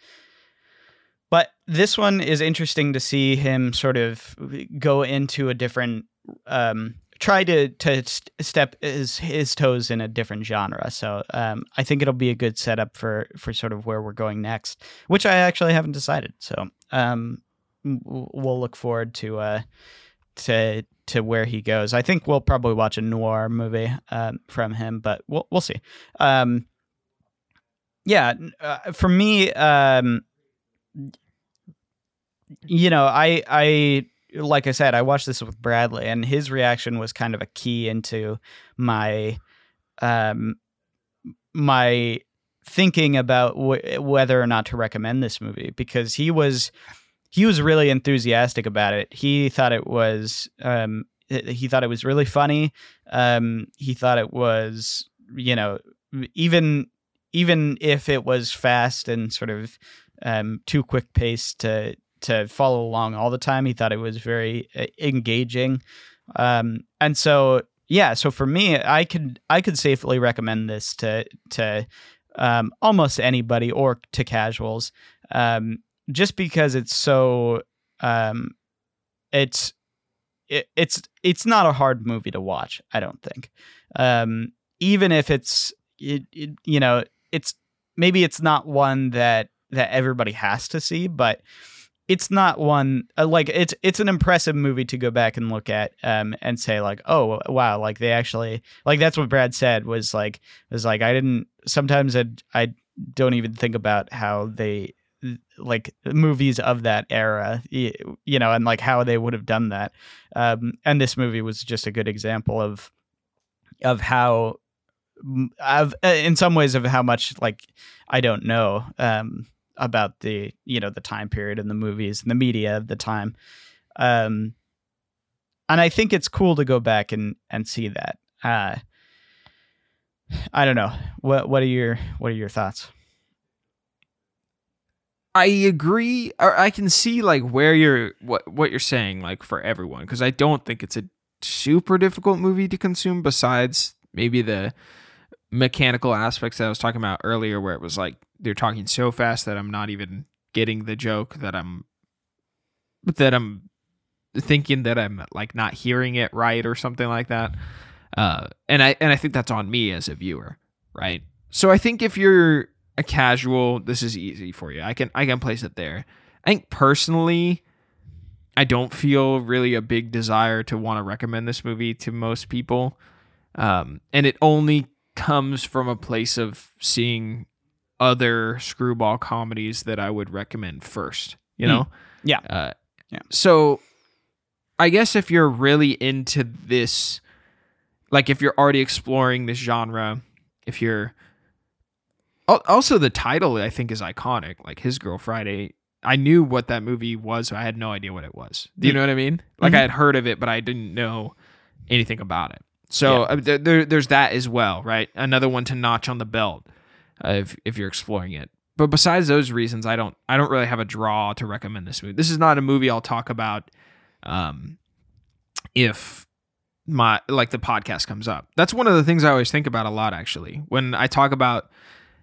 but this one is interesting to see him sort of go into a different um try to to st- step his his toes in a different genre. So um, I think it'll be a good setup for for sort of where we're going next, which I actually haven't decided. So um, we'll look forward to uh to to where he goes. I think we'll probably watch a noir movie um, from him, but we'll we'll see. Um, yeah, uh, for me, um, you know, I I like I said, I watched this with Bradley, and his reaction was kind of a key into my um my thinking about w- whether or not to recommend this movie because he was he was really enthusiastic about it. He thought it was um he thought it was really funny. Um he thought it was you know even even if it was fast and sort of um too quick paced to to follow along all the time. He thought it was very uh, engaging, um, and so yeah. So for me, I could I could safely recommend this to to um, almost anybody or to casuals, um, just because it's so um, it's it, it's it's not a hard movie to watch. I don't think, um, even if it's it, it, you know it's maybe it's not one that that everybody has to see, but it's not one uh, like it's it's an impressive movie to go back and look at um and say like oh wow like they actually like that's what Brad said was like was like I didn't sometimes I I don't even think about how they like movies of that era y- you know and like how they would have done that um and this movie was just a good example of of how of uh, in some ways of how much like I don't know um about the you know the time period and the movies and the media of the time. Um and i think it's cool to go back and and see that. Uh i don't know. What what are your what are your thoughts? I agree, or I can see like where you're what what you're saying, like for everyone, because I don't think it's a super difficult movie to consume. Besides maybe the mechanical aspects that I was talking about earlier, where it was like they're talking so fast that I'm not even getting the joke that I'm that I'm thinking that I'm like not hearing it right or something like that. Uh, and I and I think that's on me as a viewer, right? So I think if you're a casual, this is easy for you. I can I can place it there. I think personally, I don't feel really a big desire to want to recommend this movie to most people, um, and it only comes from a place of seeing other screwball comedies that I would recommend first. You Hmm. know, Yeah. uh, Yeah. So, I guess if you're really into this, like if you're already exploring this genre, if you're Also, the title I think is iconic. Like His Girl Friday. I knew what that movie was. But I had no idea what it was. Do you Mm. know what I mean? Like Mhm. I had heard of it, but I didn't know anything about it. So Yeah. uh, there, there, there's that as well, right? Another one to notch on the belt uh, if if you're exploring it. But besides those reasons, I don't I don't really have a draw to recommend this movie. This is not a movie I'll talk about um, if my like the podcast comes up. That's one of the things I always think about a lot actually. When I talk about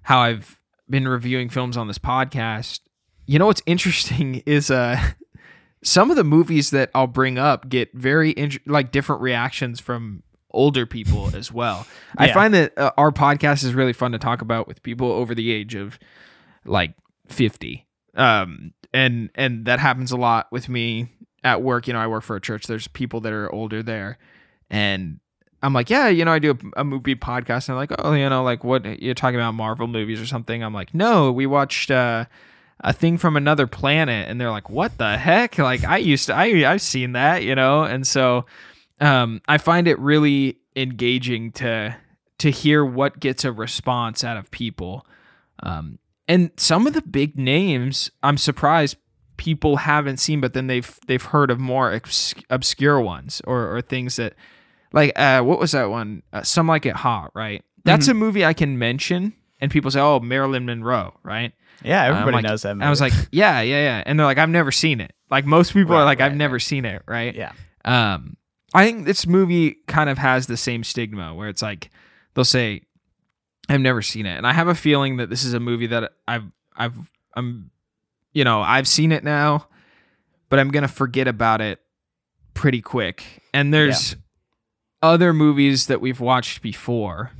how I've been reviewing films on this podcast, you know what's interesting *laughs* is uh *laughs* some of the movies that I'll bring up get very int- like different reactions from older people as well. I find that uh, our podcast is really fun to talk about with people over the age of like 50. Um and and that happens a lot with me at work, you know, I work for a church. There's people that are older there and I'm like, yeah, you know, I do a, a movie podcast. And I'm like, oh, you know, like what you're talking about Marvel movies or something. I'm like, no, we watched uh, a thing from another planet, and they're like, what the heck? Like I used to, I I've seen that, you know, and so um, I find it really engaging to to hear what gets a response out of people. Um, and some of the big names, I'm surprised people haven't seen, but then they've they've heard of more obs- obscure ones or or things that like uh what was that one? Uh, Some like it hot, right? That's a movie I can mention, and people say, "Oh, Marilyn Monroe," right? Yeah, everybody like- knows that. Movie. I was like, "Yeah, yeah, yeah," and they're like, "I've never seen it." Like most people are Right, like, "I've right, never seen it," right? yeah, Um, I think this movie kind of has the same stigma where it's like they'll say, "I've never seen it," and I have a feeling that this is a movie that I've I've I'm, you know, I've seen it now, but I'm gonna forget about it pretty quick. And there's other movies that we've watched before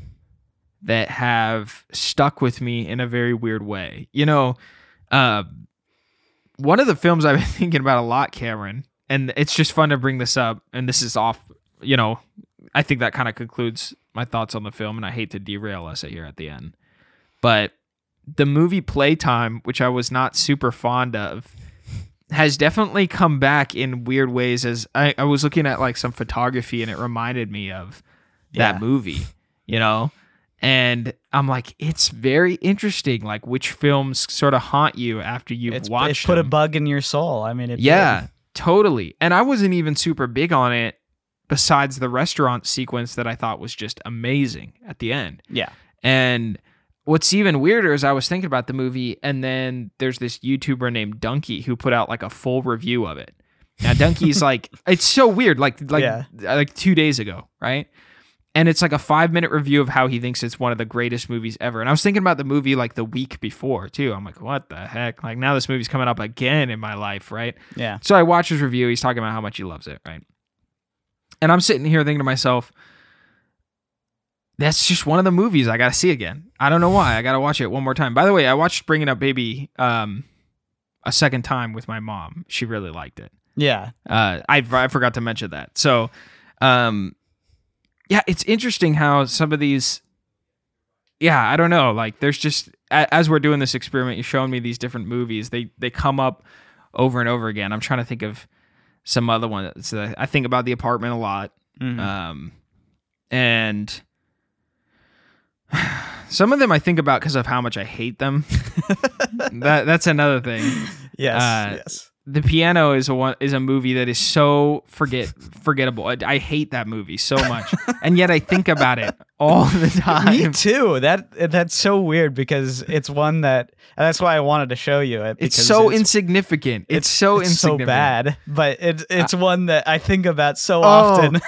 that have stuck with me in a very weird way. You know, uh, one of the films I've been *laughs* thinking about a lot, Cameron, and it's just fun to bring this up. And this is off, you know, I think that kind of concludes my thoughts on the film, and I hate to derail us here at the end. But the movie Playtime, which I was not super fond of, has definitely come back in weird ways. As I, I was looking at like some photography, and it reminded me of that Yeah. movie, you know? And I'm like, it's very interesting, like which films sort of haunt you after you've it's, watched it put a bug in your soul. I mean, it Yeah. Totally. And I wasn't even super big on it besides the restaurant sequence that I thought was just amazing at the end. yeah, And what's even weirder is I was thinking about the movie, and then there's this YouTuber named Donkey who put out like a full review of it. Now Donkey's *laughs* like, it's so weird, like like Yeah. like two days ago, right? And it's like a five minute review of how he thinks it's one of the greatest movies ever. And I was thinking about the movie like the week before too. I'm like, what the heck? Like now this movie's coming up again in my life, right? yeah, So I watch his review. He's talking about how much he loves it, right? And I'm sitting here thinking to myself, that's just one of the movies I got to see again. I don't know why. I got to watch it one more time. By the way, I watched Bringing Up Baby um, a second time with my mom. She really liked it. yeah. Uh, I, I forgot to mention that. So, um, yeah, it's interesting how some of these, yeah, I don't know. Like, there's just as we're doing this experiment, you're showing me these different movies. They they come up over and over again. I'm trying to think of some other ones. I think about the apartment a lot, Mhm. um, and *sighs* some of them I think about because of how much I hate them. *laughs* that that's another thing yes, uh, yes. The piano is a one is a movie that is so forget forgettable. I, I hate that movie so much, *laughs* and yet I think about it all the *laughs* time. Me too. That that's so weird because it's one that and that's why I wanted to show you it. It's so insignificant. It's, so it's so insignificant. bad, but it's it's one that I think about so Oh. often.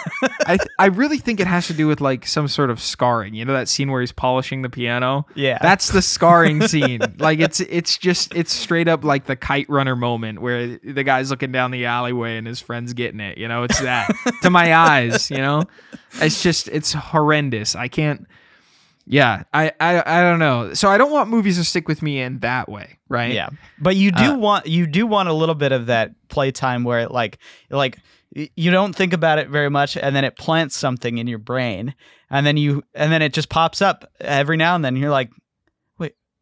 I th- I *laughs* really think it has to do with like some sort of scarring. You know that scene where he's polishing the piano. yeah, That's the scarring *laughs* scene. Like it's it's just it's straight up like the kite runner moment where the guy's looking down the alleyway and his friend's getting it. You know, it's that to my eyes. You know, it's just it's horrendous. I can't. Yeah, I, I I don't know. So I don't want movies to stick with me in that way, right? yeah. But you do Uh, want you do want a little bit of that playtime where it like like you don't think about it very much and then it plants something in your brain and then you and then it just pops up every now and then you're like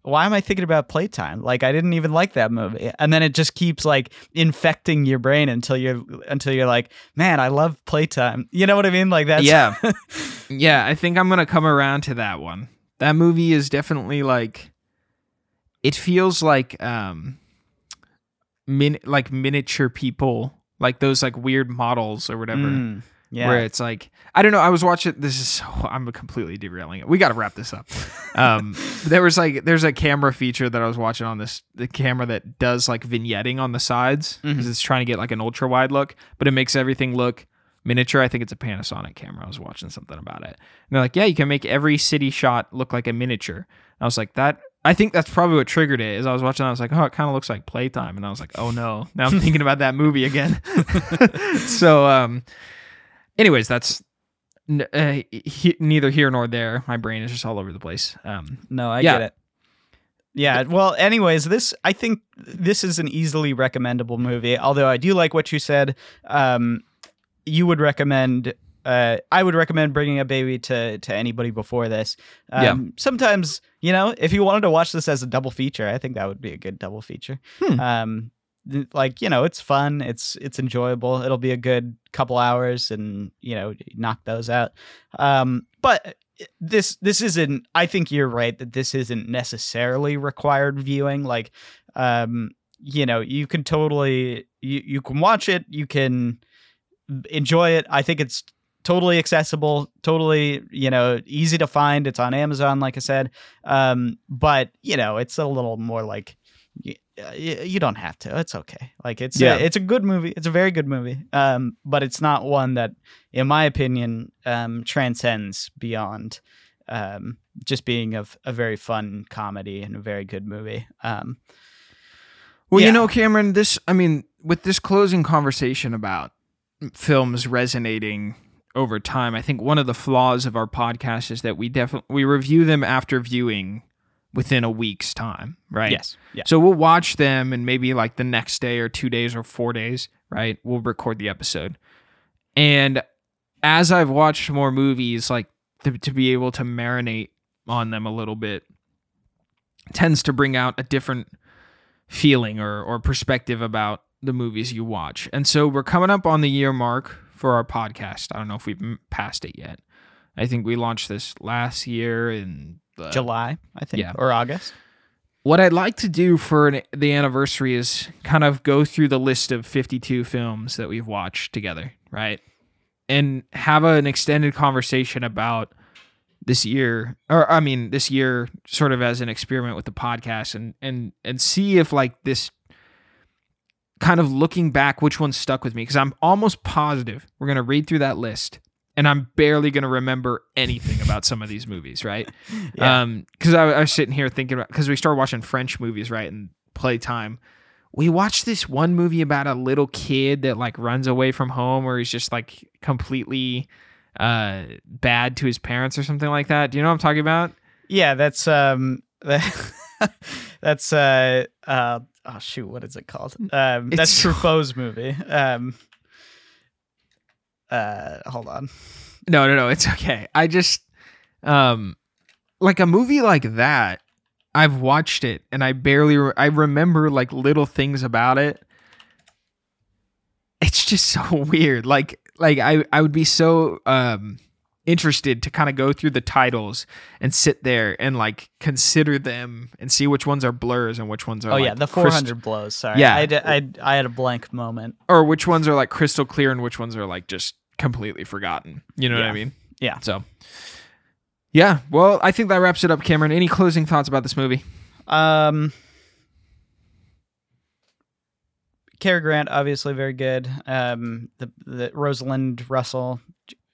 why am i thinking about playtime like i didn't even like that movie and then it just keeps like infecting your brain until you're until you're like man i love playtime you know what i mean like that's yeah, *laughs* yeah. I think I'm gonna come around to that one. That movie is definitely like it feels like um min like miniature people, like those like weird models or whatever. Mm, yeah. Where it's like I don't know. I was watching. This is so *laughs* I'm completely derailing it. We got to wrap this up. Um, *laughs* there was like there's a camera feature that I was watching on this the camera that does like vignetting on the sides because Mhm. it's trying to get like an ultra wide look, but it makes everything look miniature. I think it's a Panasonic camera. I was watching something about it. And they're like, yeah, you can make every city shot look like a miniature. And I was like, that. I think that's probably what triggered it. Is I was watching, I was like, oh, it kind of looks like playtime, and I was like, oh no, now I'm thinking about that movie again. *laughs* so, um, anyways, that's n- uh, he- neither here nor there. My brain is just all over the place. Um, No, I Yeah. get it. Yeah. Well, anyways, this I think this is an easily recommendable movie. Although I do like what you said. Um, you would recommend. Uh, I would recommend bringing up baby to to anybody before this. Um, Yeah. Sometimes, you know, if you wanted to watch this as a double feature, I think that would be a good double feature. Hmm. Um, like you know, it's fun. It's it's enjoyable. It'll be a good couple hours, and you know, knock those out. Um, but this this isn't i think you're right that this isn't necessarily required viewing like um you know you can totally you, you can watch it you can enjoy it i think it's totally accessible totally you know easy to find it's on amazon like i said um but you know it's a little more like you, you don't have to it's okay like it's Yeah. a, it's a good movie it's a very good movie um but it's not one that in my opinion um transcends beyond um just being a, a very fun comedy and a very good movie um Well, Yeah. you know, Cameron, this, I mean, with this closing conversation about films resonating over time, I think one of the flaws of our podcast is that we definitely we review them after viewing within a week's time, right? yes yeah So we'll watch them and maybe like the next day or 2 days or 4 days, right? We'll record the episode. And as I've watched more movies like to, to be able to marinate on them a little bit tends to bring out a different feeling or or perspective about the movies you watch. And so we're coming up on the year mark for our podcast. I don't know if we've passed it yet. I think we launched this last year in the july i think yeah. or august what I'd like to do for an, the anniversary is kind of go through the list of 52 films that we've watched together, right? And have an extended conversation about this year or I mean this year sort of as an experiment with the podcast and and and see if like this kind of looking back which one stuck with me because I'm almost positive we're going to read through that list and I'm barely going to remember anything about some of these movies, right? *laughs* Yeah. Um, because I, I was sitting here thinking about because we started watching French movies, right? And playtime. We watched this one movie about a little kid that like runs away from home, or he's just like completely uh bad to his parents or something like that. Do you know what I'm talking about? yeah that's um *laughs* that's uh uh oh shoot what is it called um It's that's so- truffaut's *laughs* movie um uh hold on No, no, no. It's okay. I just um like a movie like that. I've watched it and I barely re- I remember like little things about it. It's just so *laughs* weird. Like like I I would be so um interested to kind of go through the titles and sit there and like consider them and see which ones are blurs and which ones are oh like yeah the crystal- 400 blows sorry Yeah. I, d- I, I had a blank moment or which ones are like crystal clear and which ones are like just completely forgotten. You know what I mean? Yeah. So, yeah. Well, I think that wraps it up, Cameron. Any closing thoughts about this movie? Um, Cary Grant, obviously very good. Um, the the Rosalind Russell.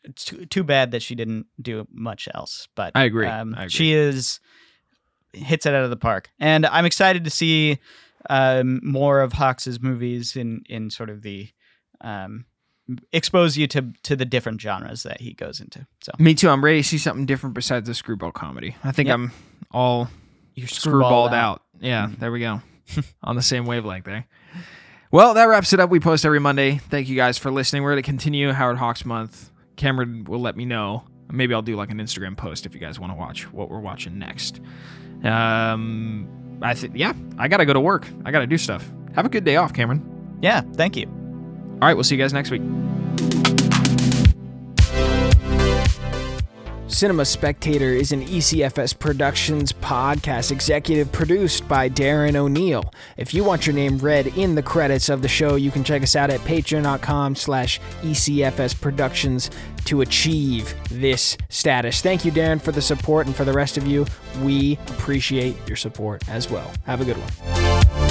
It's too, too bad that she didn't do much else, but I agree. Um, I agree. She is hits it out of the park, and I'm excited to see um, more of Hawks's movies in in sort of the um, expose you to to the different genres that he goes into. So Me too. I'm ready to see something different besides the screwball comedy. I think Yep. I'm all you're screwballed out. Yeah, there we go. *laughs* On the same wavelength there. Well, that wraps it up. We post every Monday. Thank you guys for listening. We're going to continue Howard Hawks month. Cameron will let me know. Maybe I'll do like an Instagram post if you guys want to watch what we're watching next. Um, I think yeah, I got to go to work. I got to do stuff. Have a good day off, Cameron. Yeah, thank you. All right, we'll see you guys next week. Cinema Spectator is an ECFS Productions podcast executive produced by Darren O'Neill. If you want your name read in the credits of the show, you can check us out at patreon.com slash ECFS Productions to achieve this status. Thank you, Darren, for the support, and for the rest of you, we appreciate your support as well. Have a good one.